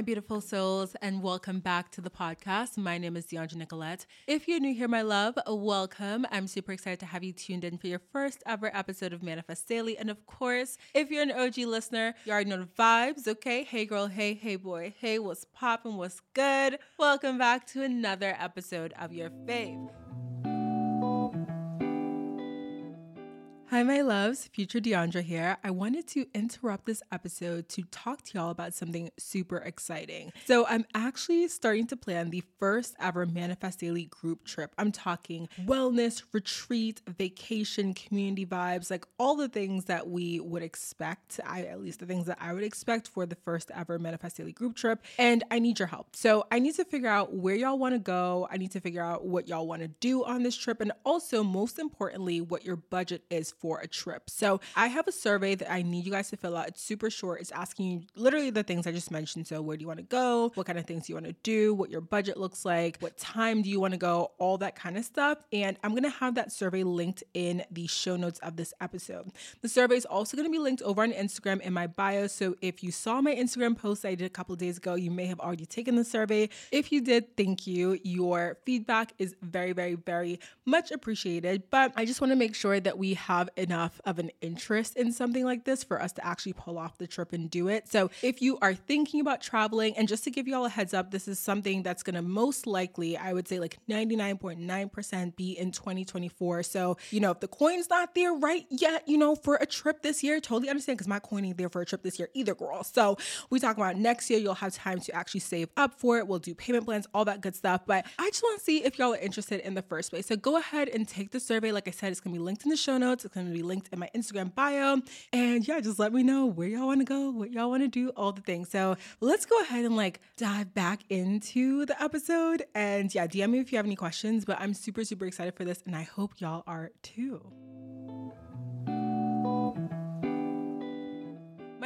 My beautiful souls, and welcome back to the podcast. My name is Dheandra Nicolette. If you're new here, my love, welcome. I'm super excited to have you tuned in for your first ever episode of Manifest Daily. And of course, if you're an OG listener, you already know the vibes, okay? Hey, girl, hey, hey, boy, hey, what's poppin', what's good? Welcome back to another episode of your fave. Hi, my loves. Future Dheandra here. I wanted to interrupt this episode to talk to y'all about something super exciting. So, I'm actually starting to plan the first ever Manifest Daily group trip. I'm talking wellness, retreat, vacation, community vibes, like all the things that we would expect. I, at least the things that I would expect for the first ever Manifest Daily group trip. And I need your help. So, I need to figure out where y'all want to go. I need to figure out what y'all want to do on this trip. And also, most importantly, what your budget is for a trip. So I have a survey that I need you guys to fill out. It's super short. It's asking you literally the things I just mentioned. So where do you want to go? What kind of things do you want to do? What your budget looks like? What time do you want to go? All that kind of stuff. And I'm going to have that survey linked in the show notes of this episode. The survey is also going to be linked over on Instagram in my bio. So if you saw my Instagram post I did a couple days ago, you may have already taken the survey. If you did, thank you. Your feedback is very, very, very much appreciated. But I just want to make sure that we have enough of an interest in something like this for us to actually pull off the trip and do it. So if you are thinking about traveling, and just to give you all a heads up, this is something that's going to most likely, I would say like 99.9% be in 2024. So, you know, if the coin's not there right yet, you know, for a trip this year, totally understand because my coin ain't there for a trip this year either, girl. So we talk about next year, you'll have time to actually save up for it. We'll do payment plans, all that good stuff. But I just want to see if y'all are interested in the first place. So go ahead and take the survey. Like I said, it's going to be linked in the show notes. It's going to be linked in my Instagram bio. And yeah, just let me know where y'all want to go, what y'all want to do, all the things. So let's go ahead and like dive back into the episode. And yeah, DM me if you have any questions. But I'm super, super excited for this. And I hope y'all are too.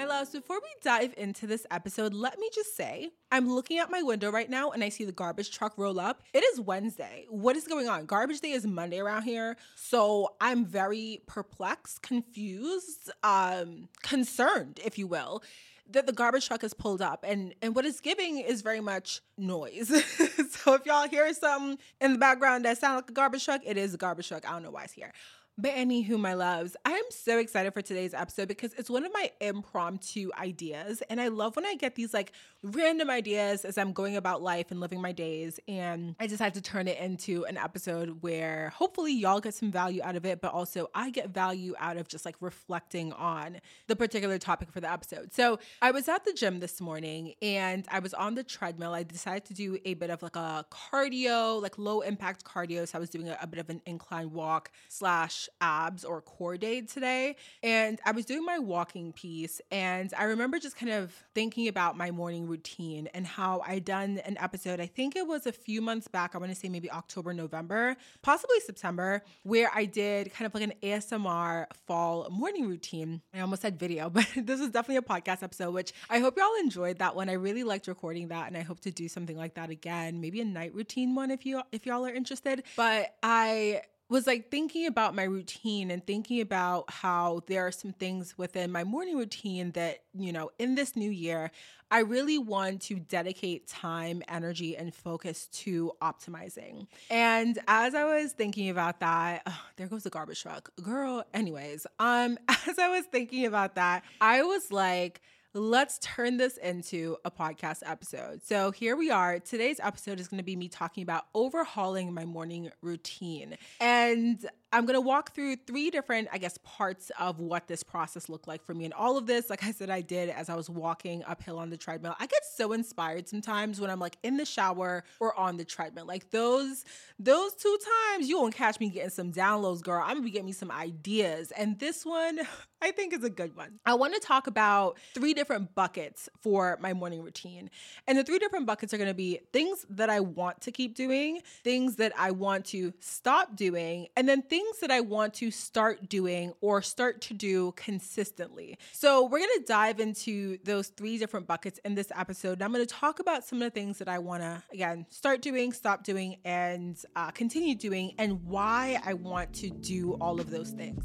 My loves, before we dive into this episode, let me just say I'm looking out my window right now and I see the garbage truck roll up. It is Wednesday. What is going on? Garbage day is Monday around here. So I'm very perplexed, confused, um, concerned, if you will that the garbage truck has pulled up and and what it's giving is very much noise so if y'all hear something in the background that sounds like a garbage truck it is a garbage truck i don't know why it's here but anywho, my loves, I am so excited for today's episode because it's one of my impromptu ideas. And I love when I get these like random ideas as I'm going about life and living my days. And I decide to turn it into an episode where hopefully y'all get some value out of it, but also I get value out of just like reflecting on the particular topic for the episode. So I was at the gym this morning and I was on the treadmill. I decided to do a bit of like a cardio, like low impact cardio. So I was doing a, a bit of an incline walk slash abs or core day today. And I was doing my walking piece. And I remember just kind of thinking about my morning routine and how I done an episode, I think it was a few months back, I want to say maybe October, November, possibly September, where I did kind of like an ASMR fall morning routine. I almost said video, but this is definitely a podcast episode, which I hope y'all enjoyed that one. I really liked recording that and I hope to do something like that again, maybe a night routine one if you if y'all are interested. But I was like thinking about my routine and thinking about how there are some things within my morning routine that, you know, in this new year, I really want to dedicate time, energy, and focus to optimizing. And as I was thinking about that, oh, there goes the garbage truck. Girl, anyways, um, as I was thinking about that, I was like, let's turn this into a podcast episode. So here we are. Today's episode is going to be me talking about overhauling my morning routine. And I'm gonna walk through three different, I guess, parts of what this process looked like for me. And all of this, like I said, I did as I was walking uphill on the treadmill. I get so inspired sometimes when I'm like in the shower or on the treadmill. Like those, those two times, you won't catch me getting some downloads, girl. I'm gonna be getting me some ideas. And this one, I think is a good one. I want to talk about three different buckets for my morning routine. And the three different buckets are going to be things that I want to keep doing, things that I want to stop doing, and then things that I want to start doing or start to do consistently. So, we're going to dive into those three different buckets in this episode. And I'm going to talk about some of the things that I want to, again, start doing, stop doing, and uh, continue doing, and why I want to do all of those things.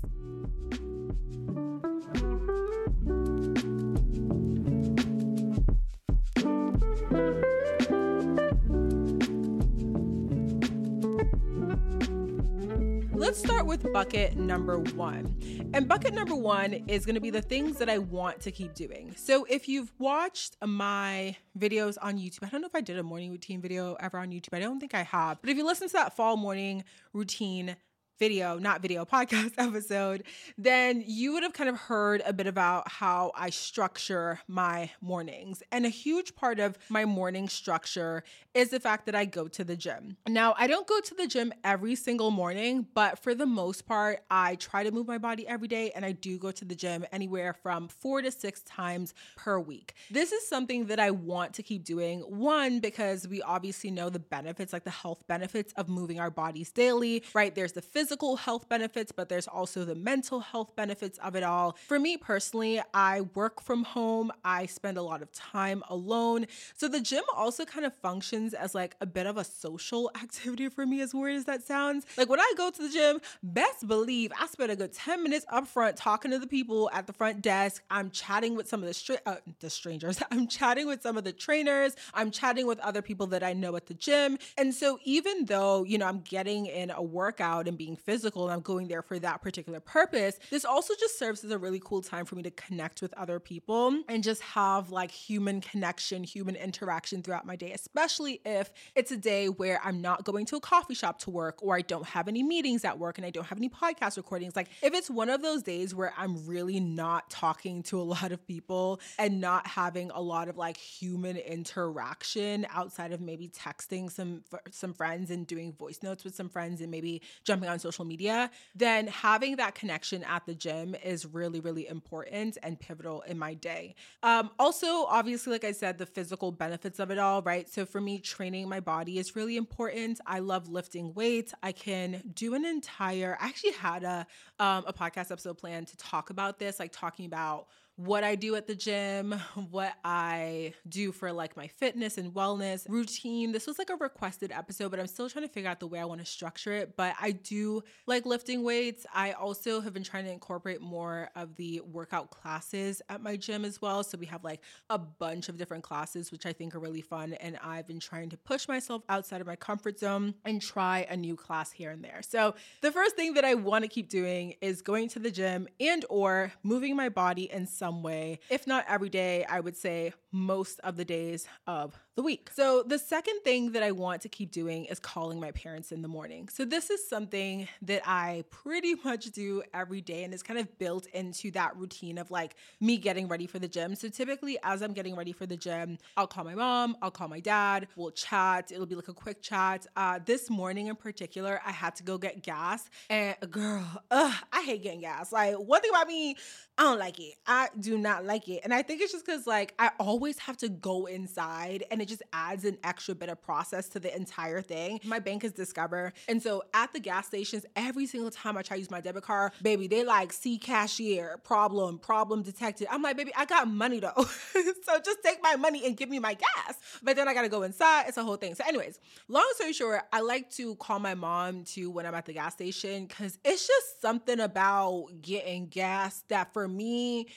Let's start with bucket number one. And bucket number one is going to be the things that I want to keep doing. So if you've watched my videos on YouTube, I don't know if I did a morning routine video ever on YouTube. I don't think I have. But if you listen to that fall morning routine video, not video, podcast episode, then you would have kind of heard a bit about how I structure my mornings. And a huge part of my morning structure is the fact that I go to the gym. Now, I don't go to the gym every single morning, but for the most part, I try to move my body every day and I do go to the gym anywhere from four to six times per week. This is something that I want to keep doing. One, because we obviously know the benefits, like the health benefits of moving our bodies daily, right? There's the physical physical health benefits, but there's also the mental health benefits of it all. For me personally, I work from home, I spend a lot of time alone. So the gym also kind of functions as like a bit of a social activity for me, as weird as that sounds. Like when I go to the gym, best believe I spend a good 10 minutes up front talking to the people at the front desk. I'm chatting with some of the, stra- uh, the strangers, I'm chatting with some of the trainers, I'm chatting with other people that I know at the gym. And so even though, you know, I'm getting in a workout and being physical and I'm going there for that particular purpose, this also just serves as a really cool time for me to connect with other people and just have like human connection, human interaction throughout my day, especially if it's a day where I'm not going to a coffee shop to work or I don't have any meetings at work and I don't have any podcast recordings. Like if it's one of those days where I'm really not talking to a lot of people and not having a lot of like human interaction outside of maybe texting some some friends and doing voice notes with some friends and maybe jumping on social social media, then having that connection at the gym is really, really important and pivotal in my day. Um, also, obviously, like I said, the physical benefits of it all, right? So for me, training my body is really important. I love lifting weights. I can do an entire, I actually had a, um, a podcast episode planned to talk about this, like talking about what I do at the gym, what I do for like my fitness and wellness routine. This was like a requested episode, but I'm still trying to figure out the way I want to structure it. But I do like lifting weights. I also have been trying to incorporate more of the workout classes at my gym as well. So we have like a bunch of different classes, which I think are really fun. And I've been trying to push myself outside of my comfort zone and try a new class here and there. So the first thing that I want to keep doing is going to the gym and or moving my body in some some way. If not every day, I would say most of the days of the week. So, the second thing that I want to keep doing is calling my parents in the morning. So, this is something that I pretty much do every day and it's kind of built into that routine of like me getting ready for the gym. So, typically, as I'm getting ready for the gym, I'll call my mom, I'll call my dad, we'll chat. It'll be like a quick chat. Uh, this morning in particular, I had to go get gas, and girl, ugh, I hate getting gas. Like, one thing about me, I don't like it. I do not like it. And I think it's just because, like, I always have to go inside and it just adds an extra bit of process to the entire thing. My bank is Discover. And so at the gas stations, every single time I try to use my debit card, baby, they like, see cashier, problem, problem detected. I'm like, baby, I got money though. so just take my money and give me my gas. But then I gotta go inside. It's a whole thing. So, anyways, long story short, I like to call my mom to when I'm at the gas station because it's just something about getting gas that for me,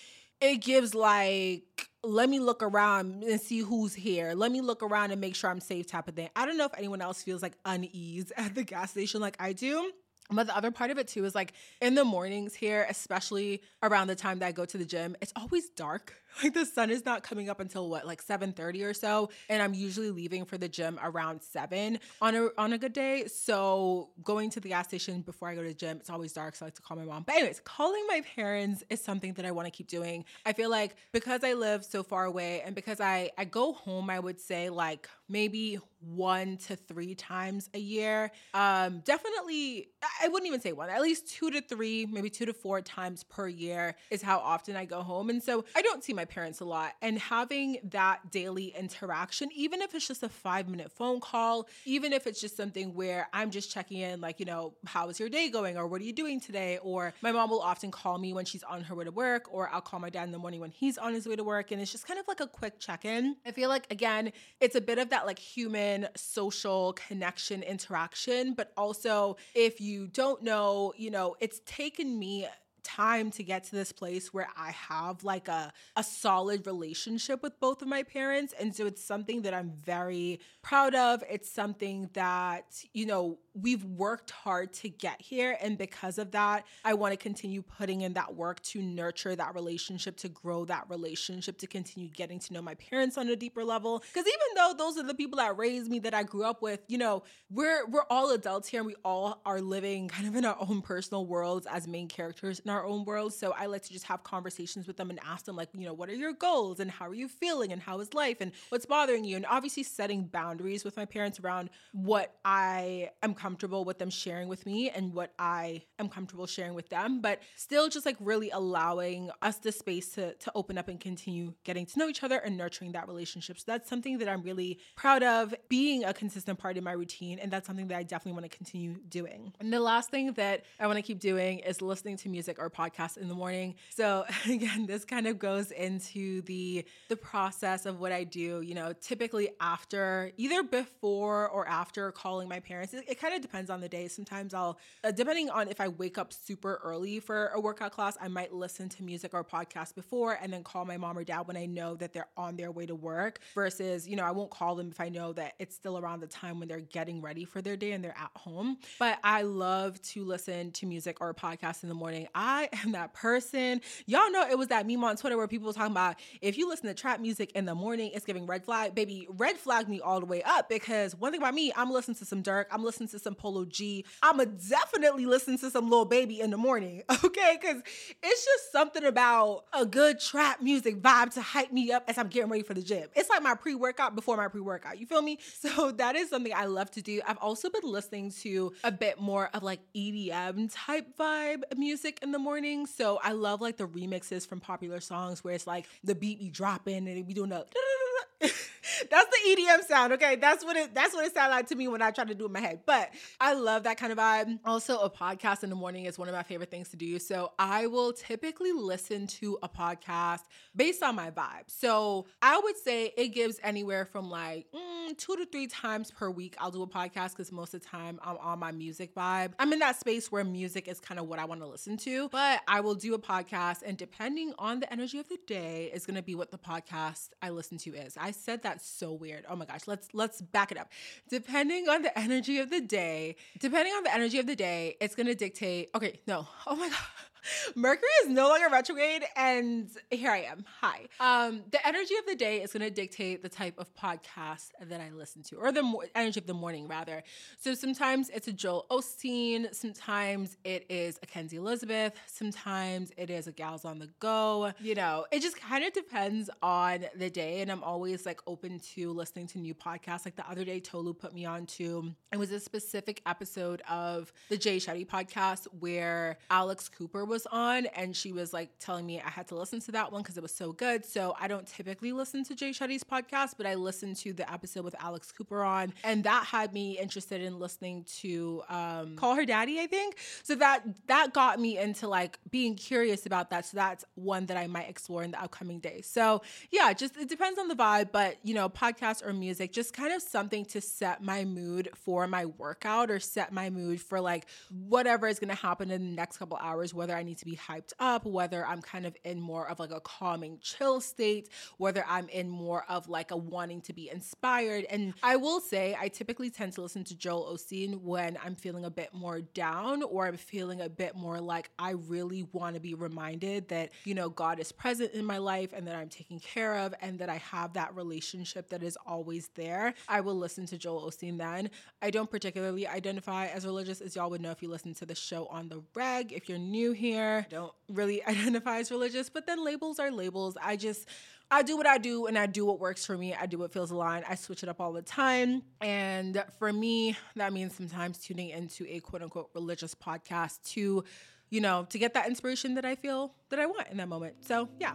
it gives like let me look around and see who's here. Let me look around and make sure I'm safe type of thing. I don't know if anyone else feels like unease at the gas station like I do. But the other part of it too is like in the mornings here, especially around the time that I go to the gym, it's always dark. Like the sun is not coming up until what, like 7:30 or so, and I'm usually leaving for the gym around 7 on a on a good day. So going to the gas station before I go to the gym, it's always dark, so I like to call my mom. But anyways, calling my parents is something that I want to keep doing. I feel like because I live so far away and because I I go home, I would say like maybe one to three times a year. Um, definitely, I wouldn't even say one, at least two to three, maybe two to four times per year is how often I go home. And so I don't see my parents a lot. And having that daily interaction, even if it's just a five minute phone call, even if it's just something where I'm just checking in, like, you know, how is your day going? Or what are you doing today? Or my mom will often call me when she's on her way to work, or I'll call my dad in the morning when he's on his way to work. And it's just kind of like a quick check in. I feel like, again, it's a bit of that like human social connection interaction, but also if you don't know, you know, it's taken me time to get to this place where I have like a a solid relationship with both of my parents and so it's something that I'm very proud of. It's something that you know we've worked hard to get here and because of that I want to continue putting in that work to nurture that relationship to grow that relationship to continue getting to know my parents on a deeper level because even though those are the people that raised me that I grew up with you know we're we're all adults here and we all are living kind of in our own personal worlds as main characters in our own world. So I like to just have conversations with them and ask them, like, you know, what are your goals and how are you feeling and how is life and what's bothering you? And obviously setting boundaries with my parents around what I am comfortable with them sharing with me and what I am comfortable sharing with them, but still just like really allowing us the space to, to open up and continue getting to know each other and nurturing that relationship. So that's something that I'm really proud of being a consistent part of my routine. And that's something that I definitely want to continue doing. And the last thing that I want to keep doing is listening to music or podcast in the morning. So again, this kind of goes into the the process of what I do, you know, typically after either before or after calling my parents. It, it kind of depends on the day. Sometimes I'll uh, depending on if I wake up super early for a workout class, I might listen to music or podcast before and then call my mom or dad when I know that they're on their way to work versus, you know, I won't call them if I know that it's still around the time when they're getting ready for their day and they're at home. But I love to listen to music or a podcast in the morning. I am that person. Y'all know it was that meme on Twitter where people were talking about if you listen to trap music in the morning, it's giving red flag. Baby, red flag me all the way up because one thing about me, I'm listening to some Durk, I'm listening to some Polo G, I'ma definitely listen to some Lil Baby in the morning, okay? Because it's just something about a good trap music vibe to hype me up as I'm getting ready for the gym. It's like my pre workout before my pre workout. You feel me? So that is something I love to do. I've also been listening to a bit more of like EDM type vibe music in the morning. So I love like the remixes from popular songs where it's like the beat be dropping and it be doing the that's the EDM sound. Okay, that's what it that's what it sounded like to me when I try to do it in my head. But I love that kind of vibe. Also, a podcast in the morning is one of my favorite things to do. So I will typically listen to a podcast based on my vibe. So I would say it gives anywhere from like mm, two to three times per week. I'll do a podcast because most of the time I'm on my music vibe. I'm in that space where music is kind of what I want to listen to. But I will do a podcast, and depending on the energy of the day, is going to be what the podcast I listen to is. I said that so weird. Oh my gosh, let's let's back it up. Depending on the energy of the day, depending on the energy of the day, it's gonna dictate. Okay, no. Oh my god. Mercury is no longer retrograde, and here I am. Hi. Um, the energy of the day is going to dictate the type of podcast that I listen to, or the mo- energy of the morning, rather. So sometimes it's a Joel Osteen, sometimes it is a Kenzie Elizabeth, sometimes it is a Gals on the Go. You know, it just kind of depends on the day, and I'm always like open to listening to new podcasts. Like the other day, Tolu put me on to it was a specific episode of the Jay Shetty podcast where Alex Cooper was on and she was like telling me I had to listen to that one because it was so good. So I don't typically listen to Jay Shetty's podcast, but I listened to the episode with Alex Cooper on, and that had me interested in listening to um, Call Her Daddy, I think. So that that got me into like being curious about that. So that's one that I might explore in the upcoming days. So yeah, just it depends on the vibe, but you know, podcast or music, just kind of something to set my mood for my workout or set my mood for like whatever is gonna happen in the next couple hours, whether I I need to be hyped up, whether I'm kind of in more of like a calming, chill state, whether I'm in more of like a wanting to be inspired. And I will say, I typically tend to listen to Joel Osteen when I'm feeling a bit more down or I'm feeling a bit more like I really want to be reminded that, you know, God is present in my life and that I'm taken care of and that I have that relationship that is always there. I will listen to Joel Osteen then. I don't particularly identify as religious, as y'all would know if you listen to the show on the reg. If you're new here, don't really identify as religious, but then labels are labels. I just, I do what I do and I do what works for me. I do what feels aligned. I switch it up all the time. And for me, that means sometimes tuning into a quote unquote religious podcast to, you know, to get that inspiration that I feel that I want in that moment. So, yeah.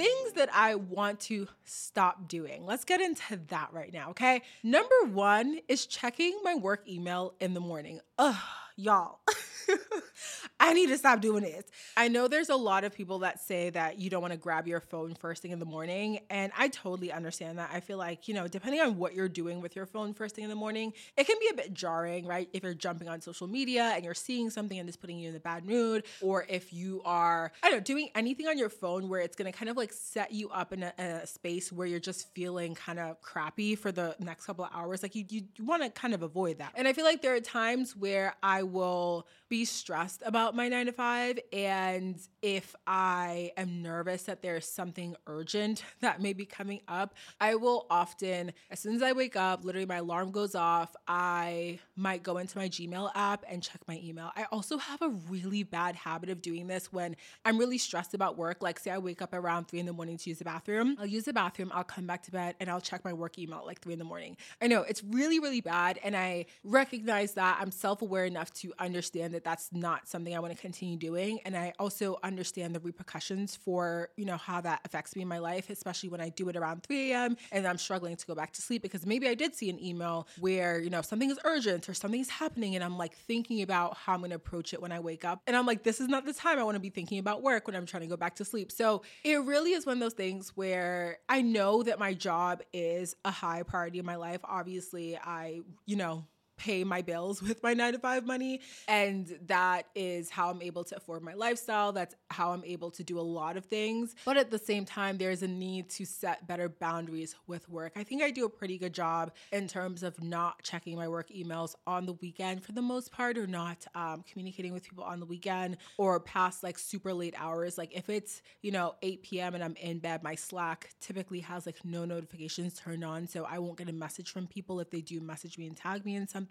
Things that I want to stop doing. Let's get into that right now, okay? Number one is checking my work email in the morning. Ugh, y'all. I need to stop doing this. I know there's a lot of people that say that you don't want to grab your phone first thing in the morning. And I totally understand that. I feel like, you know, depending on what you're doing with your phone first thing in the morning, it can be a bit jarring, right? If you're jumping on social media and you're seeing something and it's putting you in a bad mood, or if you are, I don't know, doing anything on your phone where it's going to kind of like set you up in a, a space where you're just feeling kind of crappy for the next couple of hours. Like you, you, you want to kind of avoid that. And I feel like there are times where I will be stressed about my nine to five. And if I am nervous that there's something urgent that may be coming up, I will often, as soon as I wake up, literally my alarm goes off, I might go into my Gmail app and check my email. I also have a really bad habit of doing this when I'm really stressed about work. Like, say I wake up around three in the morning to use the bathroom, I'll use the bathroom, I'll come back to bed, and I'll check my work email like three in the morning. I know it's really, really bad. And I recognize that I'm self aware enough to understand that that's not something I want to continue doing. And I also understand the repercussions for, you know, how that affects me in my life, especially when I do it around 3 a.m. and I'm struggling to go back to sleep because maybe I did see an email where, you know, something is urgent or something's happening. And I'm like thinking about how I'm going to approach it when I wake up. And I'm like, this is not the time I want to be thinking about work when I'm trying to go back to sleep. So it really is one of those things where I know that my job is a high priority in my life. Obviously, I, you know, pay my bills with my nine to five money. And that is how I'm able to afford my lifestyle. That's how I'm able to do a lot of things. But at the same time, there's a need to set better boundaries with work. I think I do a pretty good job in terms of not checking my work emails on the weekend for the most part, or not um, communicating with people on the weekend or past like super late hours. Like if it's, you know, 8 p.m. and I'm in bed, my Slack typically has like no notifications turned on. So I won't get a message from people if they do message me and tag me in something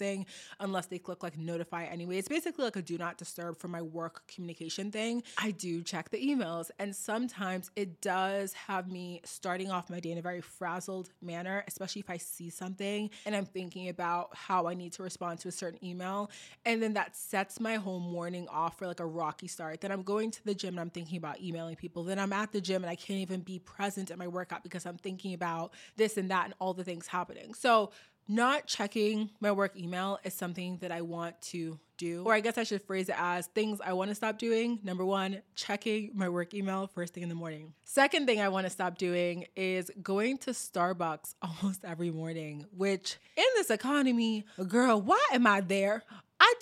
unless they click like notify anyway. It's basically like a do not disturb for my work communication thing. I do check the emails and sometimes it does have me starting off my day in a very frazzled manner, especially if I see something and I'm thinking about how I need to respond to a certain email. And then that sets my whole morning off for like a rocky start. Then I'm going to the gym and I'm thinking about emailing people. Then I'm at the gym and I can't even be present at my workout because I'm thinking about this and that and all the things happening. So, not checking my work email is something that I want to do. Or I guess I should phrase it as things I want to stop doing. Number one, checking my work email first thing in the morning. Second thing I want to stop doing is going to Starbucks almost every morning, which in this economy, girl, why am I there? I,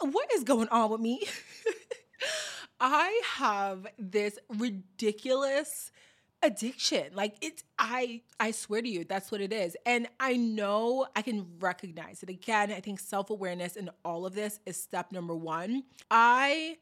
what is going on with me? I have this ridiculous addiction. Like it's i i swear to you that's what it is. And i know i can recognize it. Again i think self-awareness in all of this is step number one. I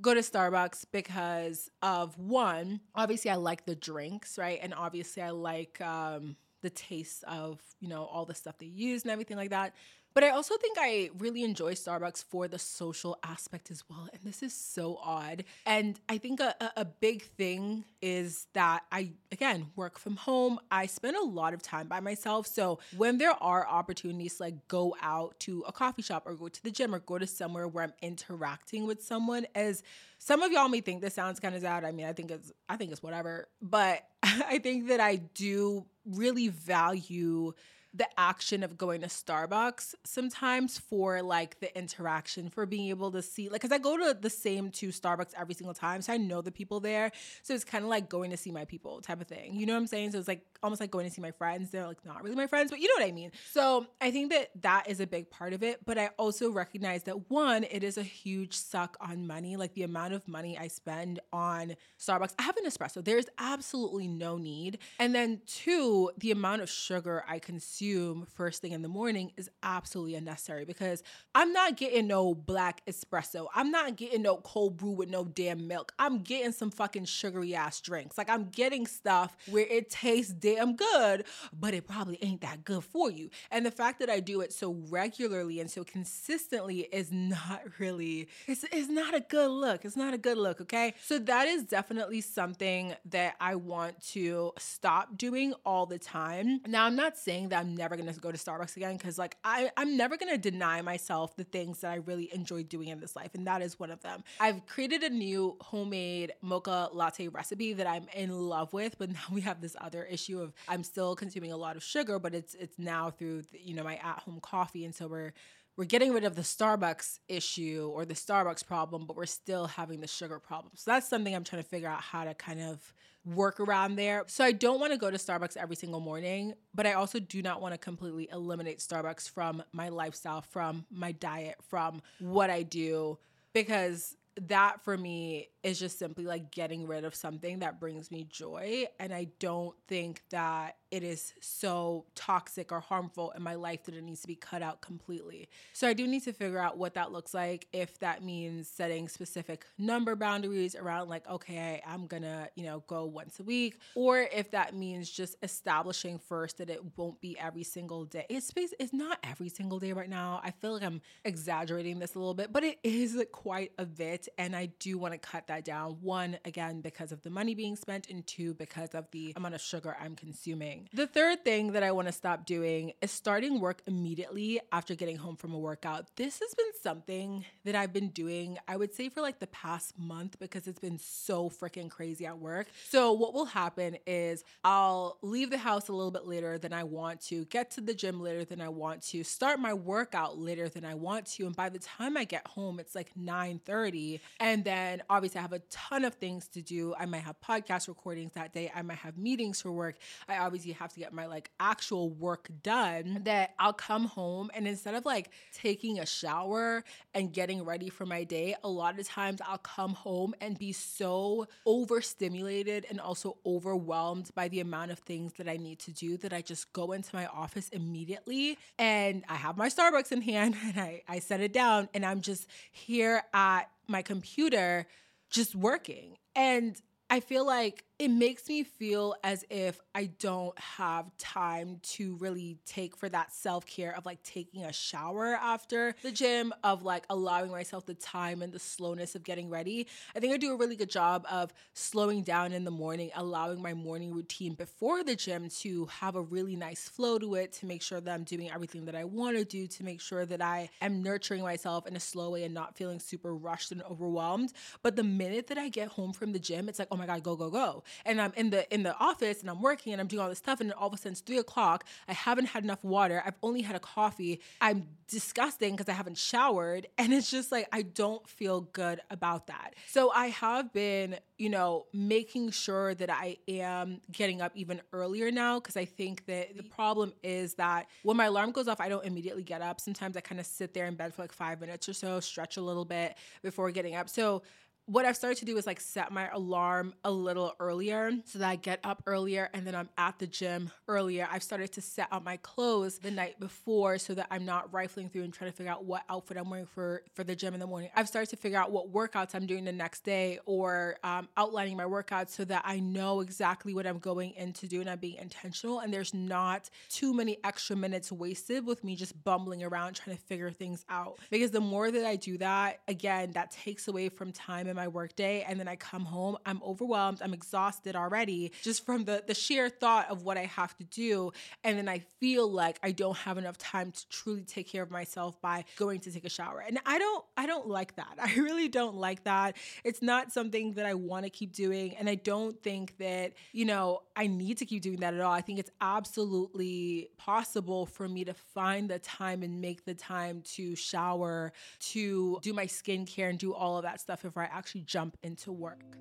go to starbucks because of one obviously i like the drinks right? And obviously i like um the taste of you know all the stuff they use and everything like that but I also think I really enjoy Starbucks for the social aspect as well. And this is so odd. And I think a, a big thing is that I, again, work from home. I spend a lot of time by myself. So when there are opportunities like go out to a coffee shop or go to the gym or go to somewhere where I'm interacting with someone, as some of y'all may think this sounds kind of sad. I mean, I think it's I think it's whatever. But I think that I do really value the action of going to Starbucks sometimes for like the interaction, for being able to see, like, because I go to the same two Starbucks every single time. So I know the people there. So it's kind of like going to see my people type of thing. You know what I'm saying? So it's like almost like going to see my friends. They're like not really my friends, but you know what I mean? So I think that that is a big part of it. But I also recognize that one, it is a huge suck on money. Like the amount of money I spend on Starbucks. I have an espresso. There's absolutely no need. And then two, the amount of sugar I consume consume first thing in the morning is absolutely unnecessary because I'm not getting no black espresso. I'm not getting no cold brew with no damn milk. I'm getting some fucking sugary ass drinks. Like I'm getting stuff where it tastes damn good, but it probably ain't that good for you. And the fact that I do it so regularly and so consistently is not really, it's, it's not a good look. It's not a good look, okay? So that is definitely something that I want to stop doing all the time. Now, I'm not saying that I'm Never gonna go to Starbucks again because like I I'm never gonna deny myself the things that I really enjoy doing in this life, and that is one of them. I've created a new homemade mocha latte recipe that I'm in love with, but now we have this other issue of I'm still consuming a lot of sugar, but it's it's now through the, you know my at home coffee, and so we're we're getting rid of the Starbucks issue or the Starbucks problem, but we're still having the sugar problem. So that's something I'm trying to figure out how to kind of work around there. So I don't want to go to Starbucks every single morning, but I also do not want to completely eliminate Starbucks from my lifestyle, from my diet, from what I do because that for me is just simply like getting rid of something that brings me joy and I don't think that it is so toxic or harmful in my life that it needs to be cut out completely. So I do need to figure out what that looks like if that means setting specific number boundaries around like okay, I'm to, you know, go once a week or if that means just establishing first that it won't be every single day. It's it's not every single day right now. I feel like I'm exaggerating this a little bit, but it is quite a bit and I do want to cut that down. One again because of the money being spent and two because of the amount of sugar I'm consuming. The third thing that I want to stop doing is starting work immediately after getting home from a workout. This has been something that I've been doing, I would say, for like the past month because it's been so freaking crazy at work. So, what will happen is I'll leave the house a little bit later than I want to, get to the gym later than I want to, start my workout later than I want to. And by the time I get home, it's like 9 30 And then obviously I have a ton of things to do. I might have podcast recordings that day. I might have meetings for work. I obviously have to get my like actual work done that I'll come home and instead of like taking a shower and getting ready for my day, a lot of times I'll come home and be so overstimulated and also overwhelmed by the amount of things that I need to do that I just go into my office immediately and I have my Starbucks in hand and I, I set it down and I'm just here at my computer just working. And I feel like it makes me feel as if I don't have time to really take for that self care of like taking a shower after the gym, of like allowing myself the time and the slowness of getting ready. I think I do a really good job of slowing down in the morning, allowing my morning routine before the gym to have a really nice flow to it, to make sure that I'm doing everything that I want to do, to make sure that I am nurturing myself in a slow way and not feeling super rushed and overwhelmed. But the minute that I get home from the gym, it's like, oh my God, go, go, go and I'm in the in the office and I'm working and I'm doing all this stuff, and then all of a sudden it's three o'clock. I haven't had enough water. I've only had a coffee. I'm disgusting because I haven't showered, and it's just like I don't feel good about that. So I have been, you know, making sure that I am getting up even earlier now because I think that the problem is that when my alarm goes off, I don't immediately get up. Sometimes I kind of sit there in bed for like five minutes or so, stretch a little bit before getting up. So what I've started to do is like set my alarm a little earlier so that I get up earlier and then I'm at the gym earlier. I've started to set out my clothes the night before so that I'm not rifling through and trying to figure out what outfit I'm wearing for for the gym in the morning. I've started to figure out what workouts I'm doing the next day or um, outlining my workouts so that I know exactly what I'm going in to do and I'm being intentional and there's not too many extra minutes wasted with me just bumbling around trying to figure things out. Because the more that I do that, again, that takes away from time in my workday and then I come home, I'm overwhelmed, I'm exhausted already just from the the sheer thought of what I have to do and then I feel like I don't have enough time to truly take care of myself by going to take a shower. And I don't I don't like that. I really don't like that. It's not something that I want to keep doing and I don't think that, you know, I need to keep doing that at all. I think it's absolutely possible for me to find the time and make the time to shower, to do my skincare and do all of that stuff if I actually jump into work.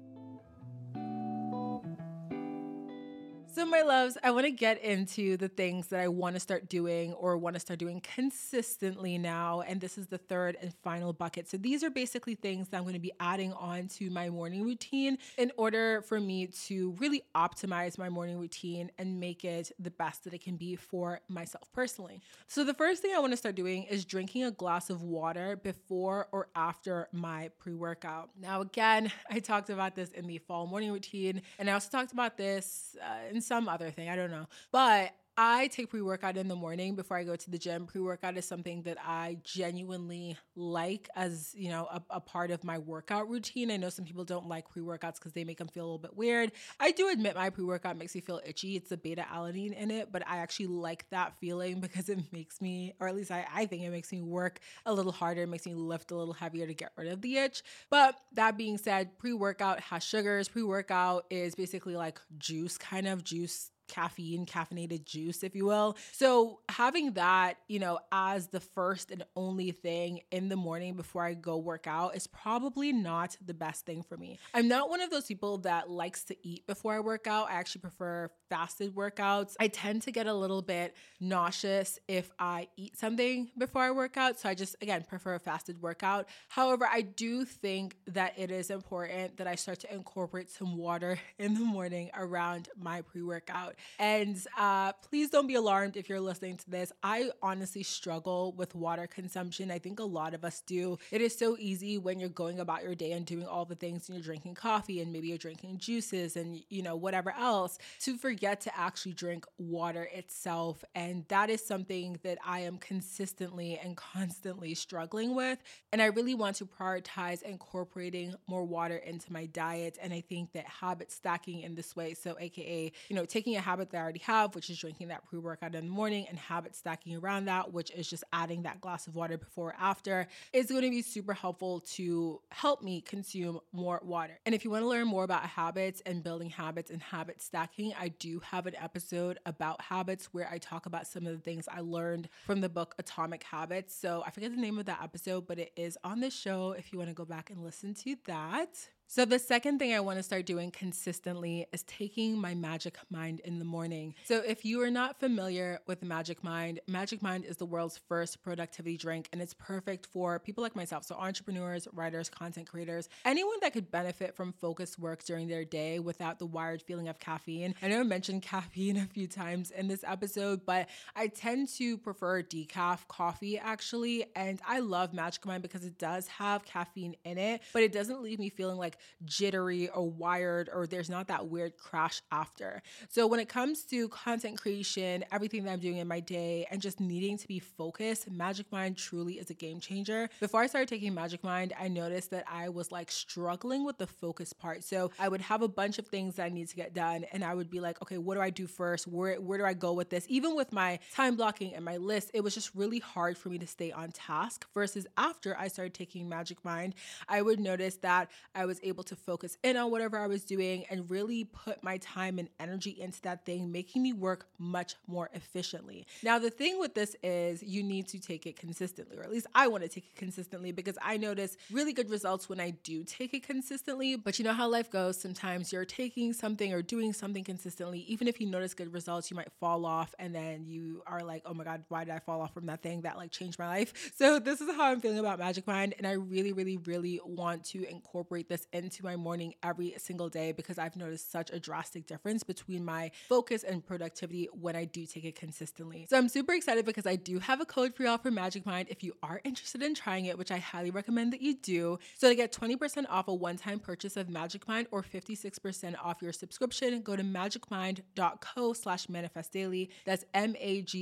So, my loves, I want to get into the things that I want to start doing or want to start doing consistently now. And this is the third and final bucket. So, these are basically things that I'm going to be adding on to my morning routine in order for me to really optimize my morning routine and make it the best that it can be for myself personally. So, the first thing I want to start doing is drinking a glass of water before or after my pre workout. Now, again, I talked about this in the fall morning routine, and I also talked about this uh, in some other thing. I don't know. But I take pre workout in the morning before I go to the gym. Pre workout is something that I genuinely like as, you know, a, a part of my workout routine. I know some people don't like pre workouts because they make them feel a little bit weird. I do admit my pre workout makes me feel itchy. It's the beta alanine in it, but I actually like that feeling because it makes me, or at least I, I think it makes me work a little harder. It makes me lift a little heavier to get rid of the itch. But that being said, pre workout has sugars. Pre workout is basically like juice, kind of juice caffeine, caffeinated juice, if you will. So having that, you know, as the first and only thing in the morning before I go work out is probably not the best thing for me. I'm not one of those people that likes to eat before I work out. I actually prefer fasted workouts. I tend to get a little bit nauseous if I eat something before I work out. So I just, again, prefer a fasted workout. However, I do think that it is important that I start to incorporate some water in the morning around my pre workout. And uh, please don't be alarmed if you're listening to this. I honestly struggle with water consumption. I think a lot of us do. It is so easy when you're going about your day and doing all the things and you're drinking coffee and maybe you're drinking juices and, you know, whatever else to forget to actually drink water itself. And that is something that I am consistently and constantly struggling with. And I really want to prioritize incorporating more water into my diet. And I think that habit stacking in this way, so AKA, you know, taking a habit that I already have, which is drinking that pre workout in the morning, and habit stacking around that, which is just adding that glass of water before or after, is going to be super helpful to help me consume more water. And if you want to learn more about habits and building habits and habit stacking, I do have an episode about habits where I talk about some of the things I learned from the book Atomic Habits. So I forget the name of that episode, but it is on the show if you want to go back and listen to that. So, the second thing I want to start doing consistently is taking my Magic Mind in the morning. So, if you are not familiar with Magic Mind, Magic Mind is the world's first productivity drink, and it's perfect for people like myself. So, entrepreneurs, writers, content creators, anyone that could benefit from focused work during their day without the wired feeling of caffeine. I know I mentioned caffeine a few times in this episode, but I tend to prefer decaf coffee actually. And I love Magic Mind because it does have caffeine in it, but it doesn't leave me feeling like jittery or wired or there's not that weird crash after. So when it comes to content creation, everything that I'm doing in my day and just needing to be focused, Magic Mind truly is a game changer. Before I started taking Magic Mind, I noticed that I was like struggling with the focus part. So I would have a bunch of things that I need to get done and I would be like, okay, what do I do first? Where where do I go with this? Even with my time blocking and my list, it was just really hard for me to stay on task versus after I started taking Magic Mind, I would notice that I was able to focus in on whatever I was doing and really put my time and energy into that thing, making me work much more efficiently. Now, the thing with this is you need to take it consistently, or at least I want to take it consistently because I notice really good results when I do take it consistently. But you know how life goes. Sometimes you're taking something or doing something consistently, even if you notice good results, you might fall off and then you are like, oh my God, why did I fall off from that thing that like changed my life? So, this is how I'm feeling about Magic Mind. And I really, really, really want to incorporate this into my morning every single day because I've noticed such a drastic difference between my focus and productivity when I do take it consistently. So I'm super excited because I do have a code for y'all for Magic Mind if you are interested in trying it, which I highly recommend that you do. So to get 20% off a one-time purchase of Magic Mind or 56% off your subscription, go to magicmind.co slash manifest daily. That's M-A-G-I-C-M-I-N-D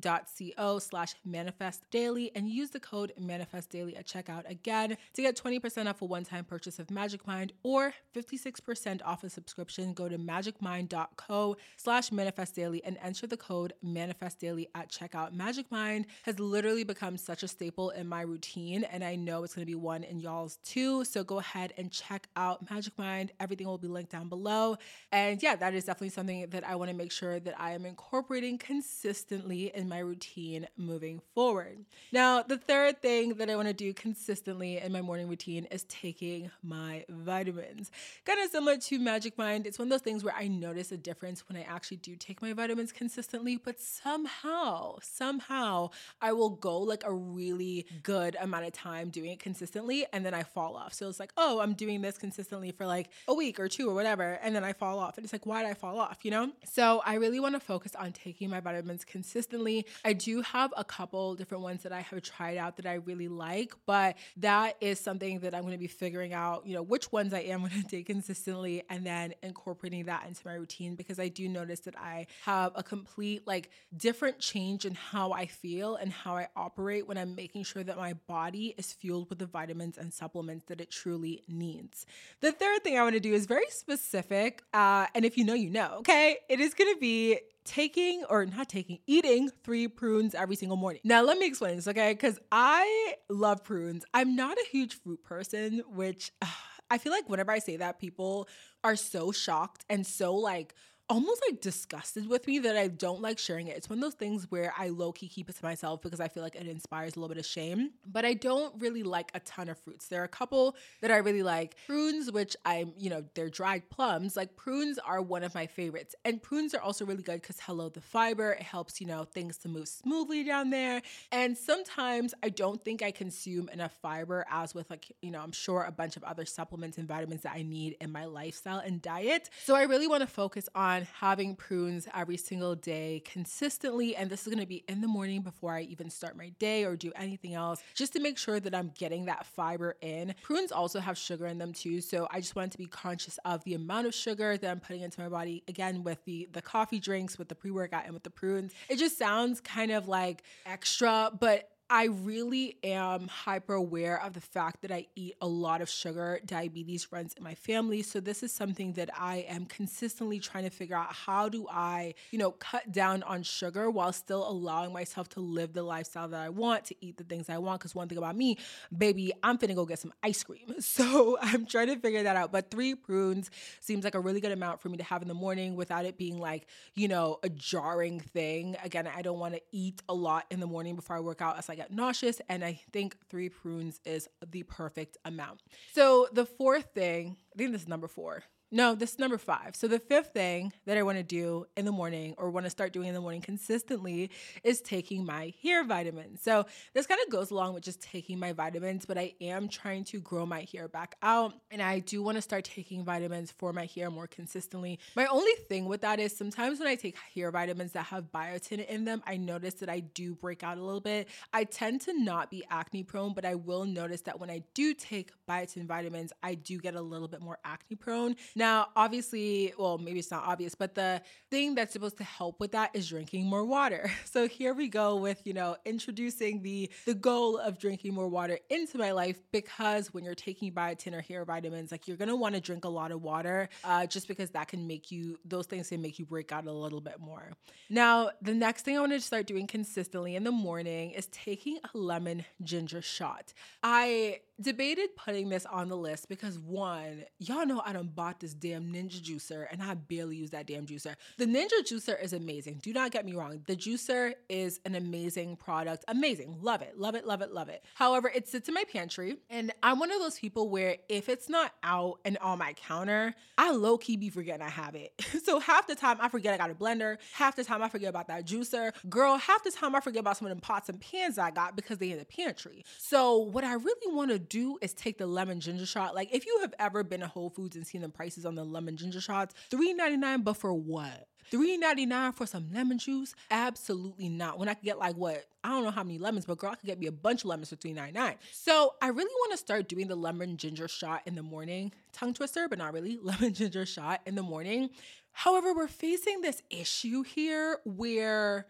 dot C-O slash manifest daily and use the code manifest daily at checkout again to get 20% off a one time purchase of Magic Mind or 56% off a subscription, go to magicmind.co slash manifest daily and enter the code manifest daily at checkout. Magic Mind has literally become such a staple in my routine, and I know it's going to be one in y'all's too. So go ahead and check out Magic Mind. Everything will be linked down below. And yeah, that is definitely something that I want to make sure that I am incorporating consistently in my routine moving forward. Now, the third thing that I want to do consistently in my morning routine is taking my vitamins. Kind of similar to Magic Mind, it's one of those things where I notice a difference when I actually do take my vitamins consistently, but somehow, somehow, I will go like a really good amount of time doing it consistently and then I fall off. So it's like, oh, I'm doing this consistently for like a week or two or whatever, and then I fall off. And it's like, why did I fall off, you know? So I really want to focus on taking my vitamins consistently. I do have a couple different ones that I have tried out that I really like, but that is something that I'm going to be figuring out, you know, which ones I am going to take consistently and then incorporating that into my routine because I do notice that I have a complete, like, different change in how I feel and how I operate when I'm making sure that my body is fueled with the vitamins and supplements that it truly needs. The third thing I want to do is very specific. Uh, and if you know, you know, okay? It is going to be taking or not taking, eating three prunes every single morning. Now, let me explain this, okay? Because I love prunes. I'm not a huge fruit person, which I feel like whenever I say that, people are so shocked and so like, almost like disgusted with me that I don't like sharing it. It's one of those things where I low key keep it to myself because I feel like it inspires a little bit of shame. But I don't really like a ton of fruits. There are a couple that I really like. Prunes, which I'm, you know, they're dried plums. Like prunes are one of my favorites. And prunes are also really good because hello, the fiber, it helps, you know, things to move smoothly down there. And sometimes I don't think I consume enough fiber as with like, you know, I'm sure a bunch of other supplements and vitamins that I need in my lifestyle and diet. So I really want to focus on having prunes every single day consistently. And this is going to be in the morning before I even start my day or do anything else, just to make sure that I'm getting that fiber in. Prunes also have sugar in them too. So I just wanted to be conscious of the amount of sugar that I'm putting into my body. Again, with the, the coffee drinks, with the pre workout, and with the prunes. It just sounds kind of like extra, but I really am hyper aware of the fact that I eat a lot of sugar. Diabetes runs in my family. So this is something that I am consistently trying to figure out how do I, you know, cut down on sugar while still allowing myself to live the lifestyle that I want, to eat the things I want. Because one thing about me, baby, I'm finna go get some ice cream. So I'm trying to figure that out. But three prunes seems like a really good amount for me to have in the morning without it being like, you know, a jarring thing. Again, I don't want to eat a lot in the morning before I work out as I nauseous. And I think three prunes is the perfect amount. So the fourth thing, I think this is number four. No, this is number five. So the fifth thing that I want to do in the morning or want to start doing in the morning consistently is taking my hair vitamins. So this kind of goes along with just taking my vitamins, but I am trying to grow my hair back out. And I do want to start taking vitamins for my hair more consistently. My only thing with that is sometimes when I take hair vitamins that have biotin in them, I notice that I do break out a little bit. I tend to not be acne prone, but I will notice that when I do take biotin vitamins, I do get a little bit more acne prone. Obviously, well, maybe it's not obvious, but the thing that's supposed to help with that is drinking more water. So here we go with, you know, introducing the the goal of drinking more water into my life because when you're taking biotin or hair vitamins, like you're gonna want to drink a lot of water, uh, just because that can make you those things can make you break out a little bit more. Now, the next thing I want to start doing consistently in the morning is taking a lemon ginger shot. I debated putting this on the list because one, y'all know I done bought this damn Ninja juicer and I barely use that damn juicer. The Ninja juicer is amazing. Do not get me wrong. The juicer is an amazing product. Amazing. Love it. Love it. Love it. Love it. However, it sits in my pantry and I'm one of those people where if it's not out and on my counter, I low key be forgetting I have it. so half the time I forget I got a blender. Half the time I forget about that juicer. Girl, half the time I forget about some of them pots and pans I got because they in the pantry. So what I really want to do is take the lemon ginger shot. Like if you have ever been to Whole Foods and seen the prices on the lemon ginger shots, $3.99, but for what? $3.99 for some lemon juice? Absolutely not. When I could get like what? I don't know how many lemons, but girl, I could get me a bunch of lemons for $3.99. So I really want to start doing the lemon ginger shot in the morning. Tongue twister, but not really. Lemon ginger shot in the morning. However, we're facing this issue here where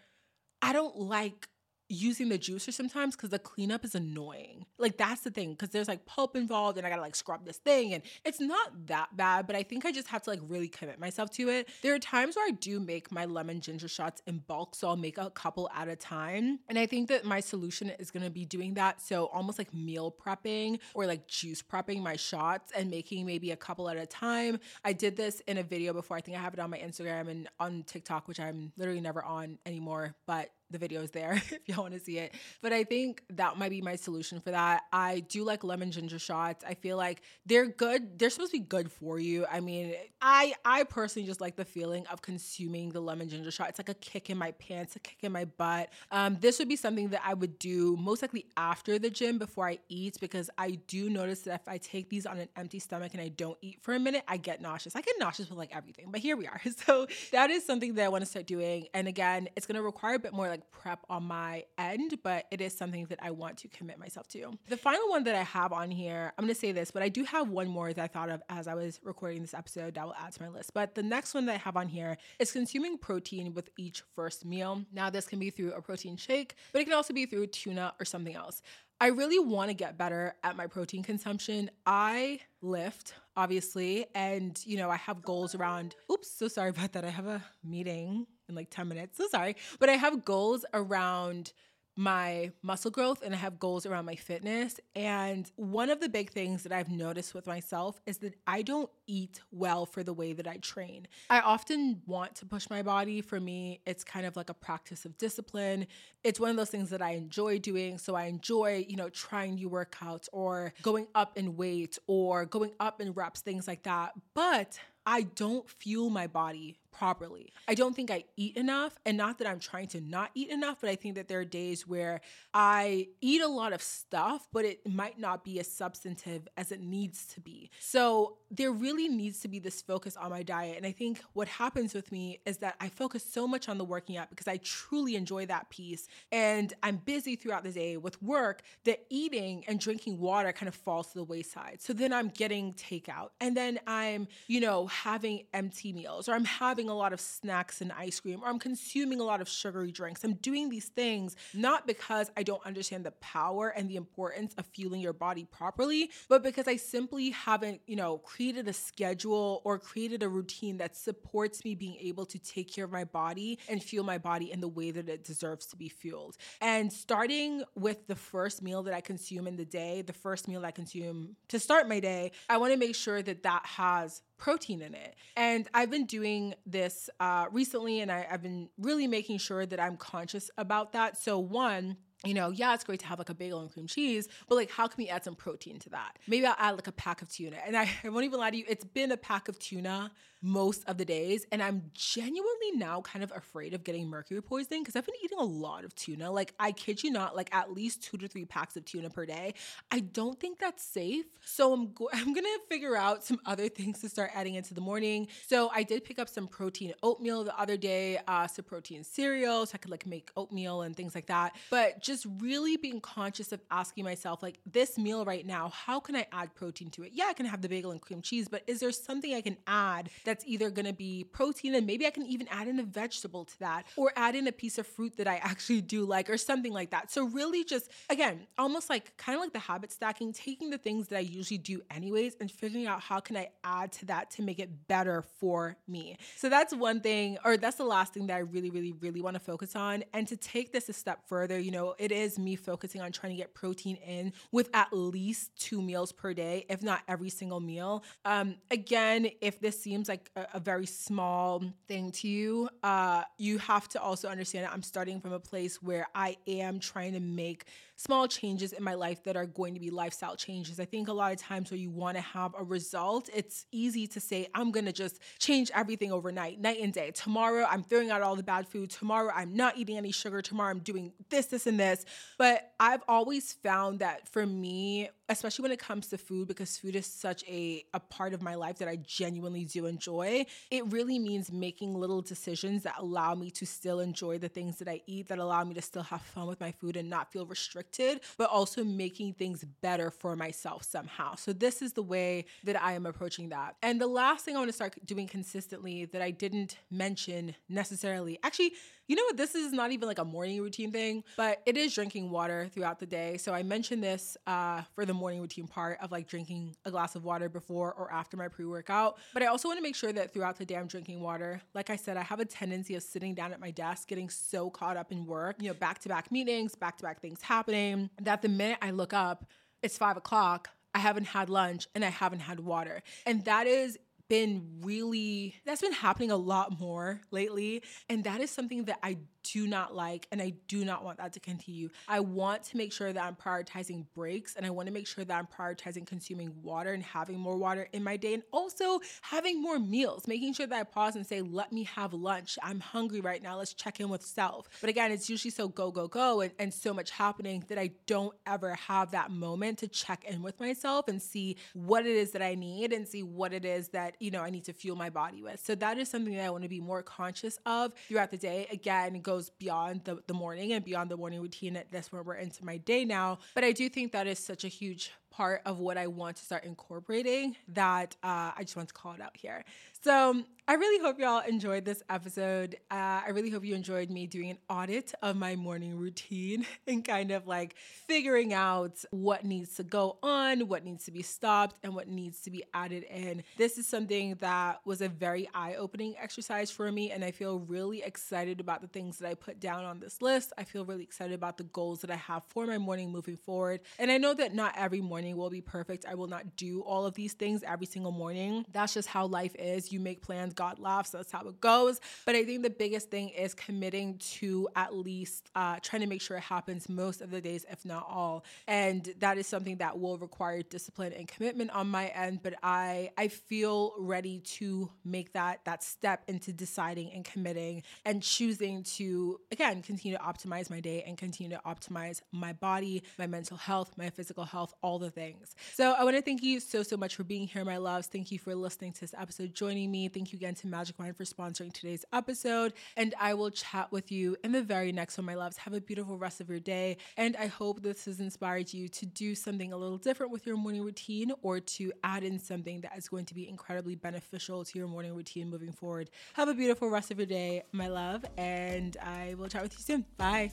I don't like using the juicer sometimes because the cleanup is annoying. Like that's the thing because there's like pulp involved and I gotta like scrub this thing and it's not that bad, but I think I just have to like really commit myself to it. There are times where I do make my lemon ginger shots in bulk, so I'll make a couple at a time. And I think that my solution is gonna be doing that. So almost like meal prepping or like juice prepping my shots and making maybe a couple at a time. I did this in a video before. I think I have it on my Instagram and on TikTok, which I'm literally never on anymore, but the video is there if y'all want to see it. But I think that might be my solution for that. I do like lemon ginger shots. I feel like they're good. They're supposed to be good for you. I mean, I I personally just like the feeling of consuming the lemon ginger shot. It's like a kick in my pants, a kick in my butt. Um, this would be something that I would do most likely after the gym before I eat because I do notice that if I take these on an empty stomach and I don't eat for a minute, I get nauseous. I get nauseous with like everything. But here we are. So that is something that I want to start doing. And again, it's gonna require a bit more like prep on my end, but it is something that I want to commit myself to. The final one that I have on here, I'm gonna say this, but I do have one more that I thought of as I was recording this episode that will add to my list. But the next one that I have on here is consuming protein with each first meal. Now, this can be through a protein shake, but it can also be through tuna or something else. I really want to get better at my protein consumption. I lift, obviously, and you know, I have goals around. Oops, so sorry about that. I have a meeting in like 10 minutes. So sorry. But I have goals around my muscle growth and I have goals around my fitness. And one of the big things that I've noticed with myself is that I don't eat well for the way that I train. I often want to push my body. For me, it's kind of like a practice of discipline. It's one of those things that I enjoy doing. So I enjoy, you know, trying new workouts or going up in weight or going up in reps, things like that. But I don't fuel my body properly. I don't think I eat enough. And not that I'm trying to not eat enough, but I think that there are days where I eat a lot of stuff, but it might not be as substantive as it needs to be. So there really needs to be this focus on my diet. And I think what happens with me is that I focus so much on the working out because I truly enjoy that piece. And I'm busy throughout the day with work that eating and drinking water kind of falls to the wayside. So then I'm getting takeout. And then I'm, you know, having empty meals or I'm having a lot of snacks and ice cream or I'm consuming a lot of sugary drinks. I'm doing these things not because I don't understand the power and the importance of fueling your body properly, but because I simply haven't, you know, created a schedule or created a routine that supports me being able to take care of my body and fuel my body in the way that it deserves to be fueled. And starting with the first meal that I consume in the day, the first meal I consume to start my day, I want to make sure that that has protein in it. And I've been doing this uh, recently, and I, I've been really making sure that I'm conscious about that. So, one, you know, yeah, it's great to have like a bagel and cream cheese, but like, how can we add some protein to that? Maybe I'll add like a pack of tuna. And I, I won't even lie to you, it's been a pack of tuna most of the days. And I'm genuinely now kind of afraid of getting mercury poisoning because I've been eating a lot of tuna. Like, I kid you not, like at least two to three packs of tuna per day. I don't think that's safe. So I'm, go- I'm gonna figure out some other things to start adding into the morning. So I did pick up some protein oatmeal the other day, uh, some protein cereal, so I could like make oatmeal and things like that. But just really being conscious of asking myself, like, this meal right now, how can I add protein to it? Yeah, I can have the bagel and cream cheese, but is there something I can add that that's either going to be protein and maybe I can even add in a vegetable to that or add in a piece of fruit that I actually do like or something like that. So really just again, almost like kind of like the habit stacking, taking the things that I usually do anyways and figuring out how can I add to that to make it better for me. So that's one thing or that's the last thing that I really really really want to focus on and to take this a step further, you know, it is me focusing on trying to get protein in with at least 2 meals per day, if not every single meal. Um again, if this seems like a, a very small thing to you, uh, you have to also understand I'm starting from a place where I am trying to make small changes in my life that are going to be lifestyle changes. I think a lot of times where you want to have a result, it's easy to say, I'm going to just change everything overnight, night and day. Tomorrow, I'm throwing out all the bad food. Tomorrow, I'm not eating any sugar. Tomorrow, I'm doing this, this, and this. But I've always found that for me, especially when it comes to food, because food is such a, a part of my life that I genuinely do enjoy, it really means making little decisions that allow me to still enjoy the things that I eat, that allow me to still have fun with my food and not feel restricted restricted, but also making things better for myself somehow. So this is the way that I am approaching that. And the last thing I want to start doing consistently that I didn't mention necessarily, actually, you know what? This is not even like a morning routine thing, but it is drinking water throughout the day. So I mentioned this uh, for the morning routine part of like drinking a glass of water before or after my pre workout. But I also want to make sure that throughout the day I'm drinking water. Like I said, I have a tendency of sitting down at my desk, getting so caught up in work, you know, back to back meetings, back to back things happening, that the minute I look up, it's five o'clock. I haven't had lunch and I haven't had water. And that is been really that's been happening a lot more lately and that is something that I do not like and I do not want that to continue. I want to make sure that I'm prioritizing breaks and I want to make sure that I'm prioritizing consuming water and having more water in my day and also having more meals, making sure that I pause and say, let me have lunch. I'm hungry right now. Let's check in with self. But again, it's usually so go, go, go and, and so much happening that I don't ever have that moment to check in with myself and see what it is that I need and see what it is that, you know, I need to fuel my body with. So that is something that I want to be more conscious of throughout the day. Again, go goes beyond the, the morning and beyond the morning routine. That's where we're into my day now. But I do think that is such a huge part of what I want to start incorporating that uh, I just want to call it out here. So I really hope y'all enjoyed this episode. Uh, I really hope you enjoyed me doing an audit of my morning routine and kind of like figuring out what needs to go on, what needs to be stopped, and what needs to be added in. This is something that was a very eye opening exercise for me, and I feel really excited about the things that I put down on this list. I feel really excited about the goals that I have for my morning moving forward. And I know that not every morning will be perfect. I will not do all of these things every single morning. That's just how life is you make plans, God laughs. That's how it goes. But I think the biggest thing is committing to at least uh, trying to make sure it happens most of the days, if not all. And that is something that will require discipline and commitment on my end. But I I feel ready to make that that step into deciding and committing and choosing to again continue to optimize my day and continue to optimize my body, my mental health, my physical health, all the things. So I want to thank you so, so much for being here, my loves. Thank you for listening to this episode, joining me. Thank you again to Magic Mind for sponsoring today's episode. And I will chat with you in the very next one, my loves. Have a beautiful rest of your day. And I hope this has inspired you to do something a little different with your morning routine or to add in something that is going to be incredibly beneficial to your morning routine moving forward. Have a beautiful rest of your day, my love. And I will chat with you soon. Bye.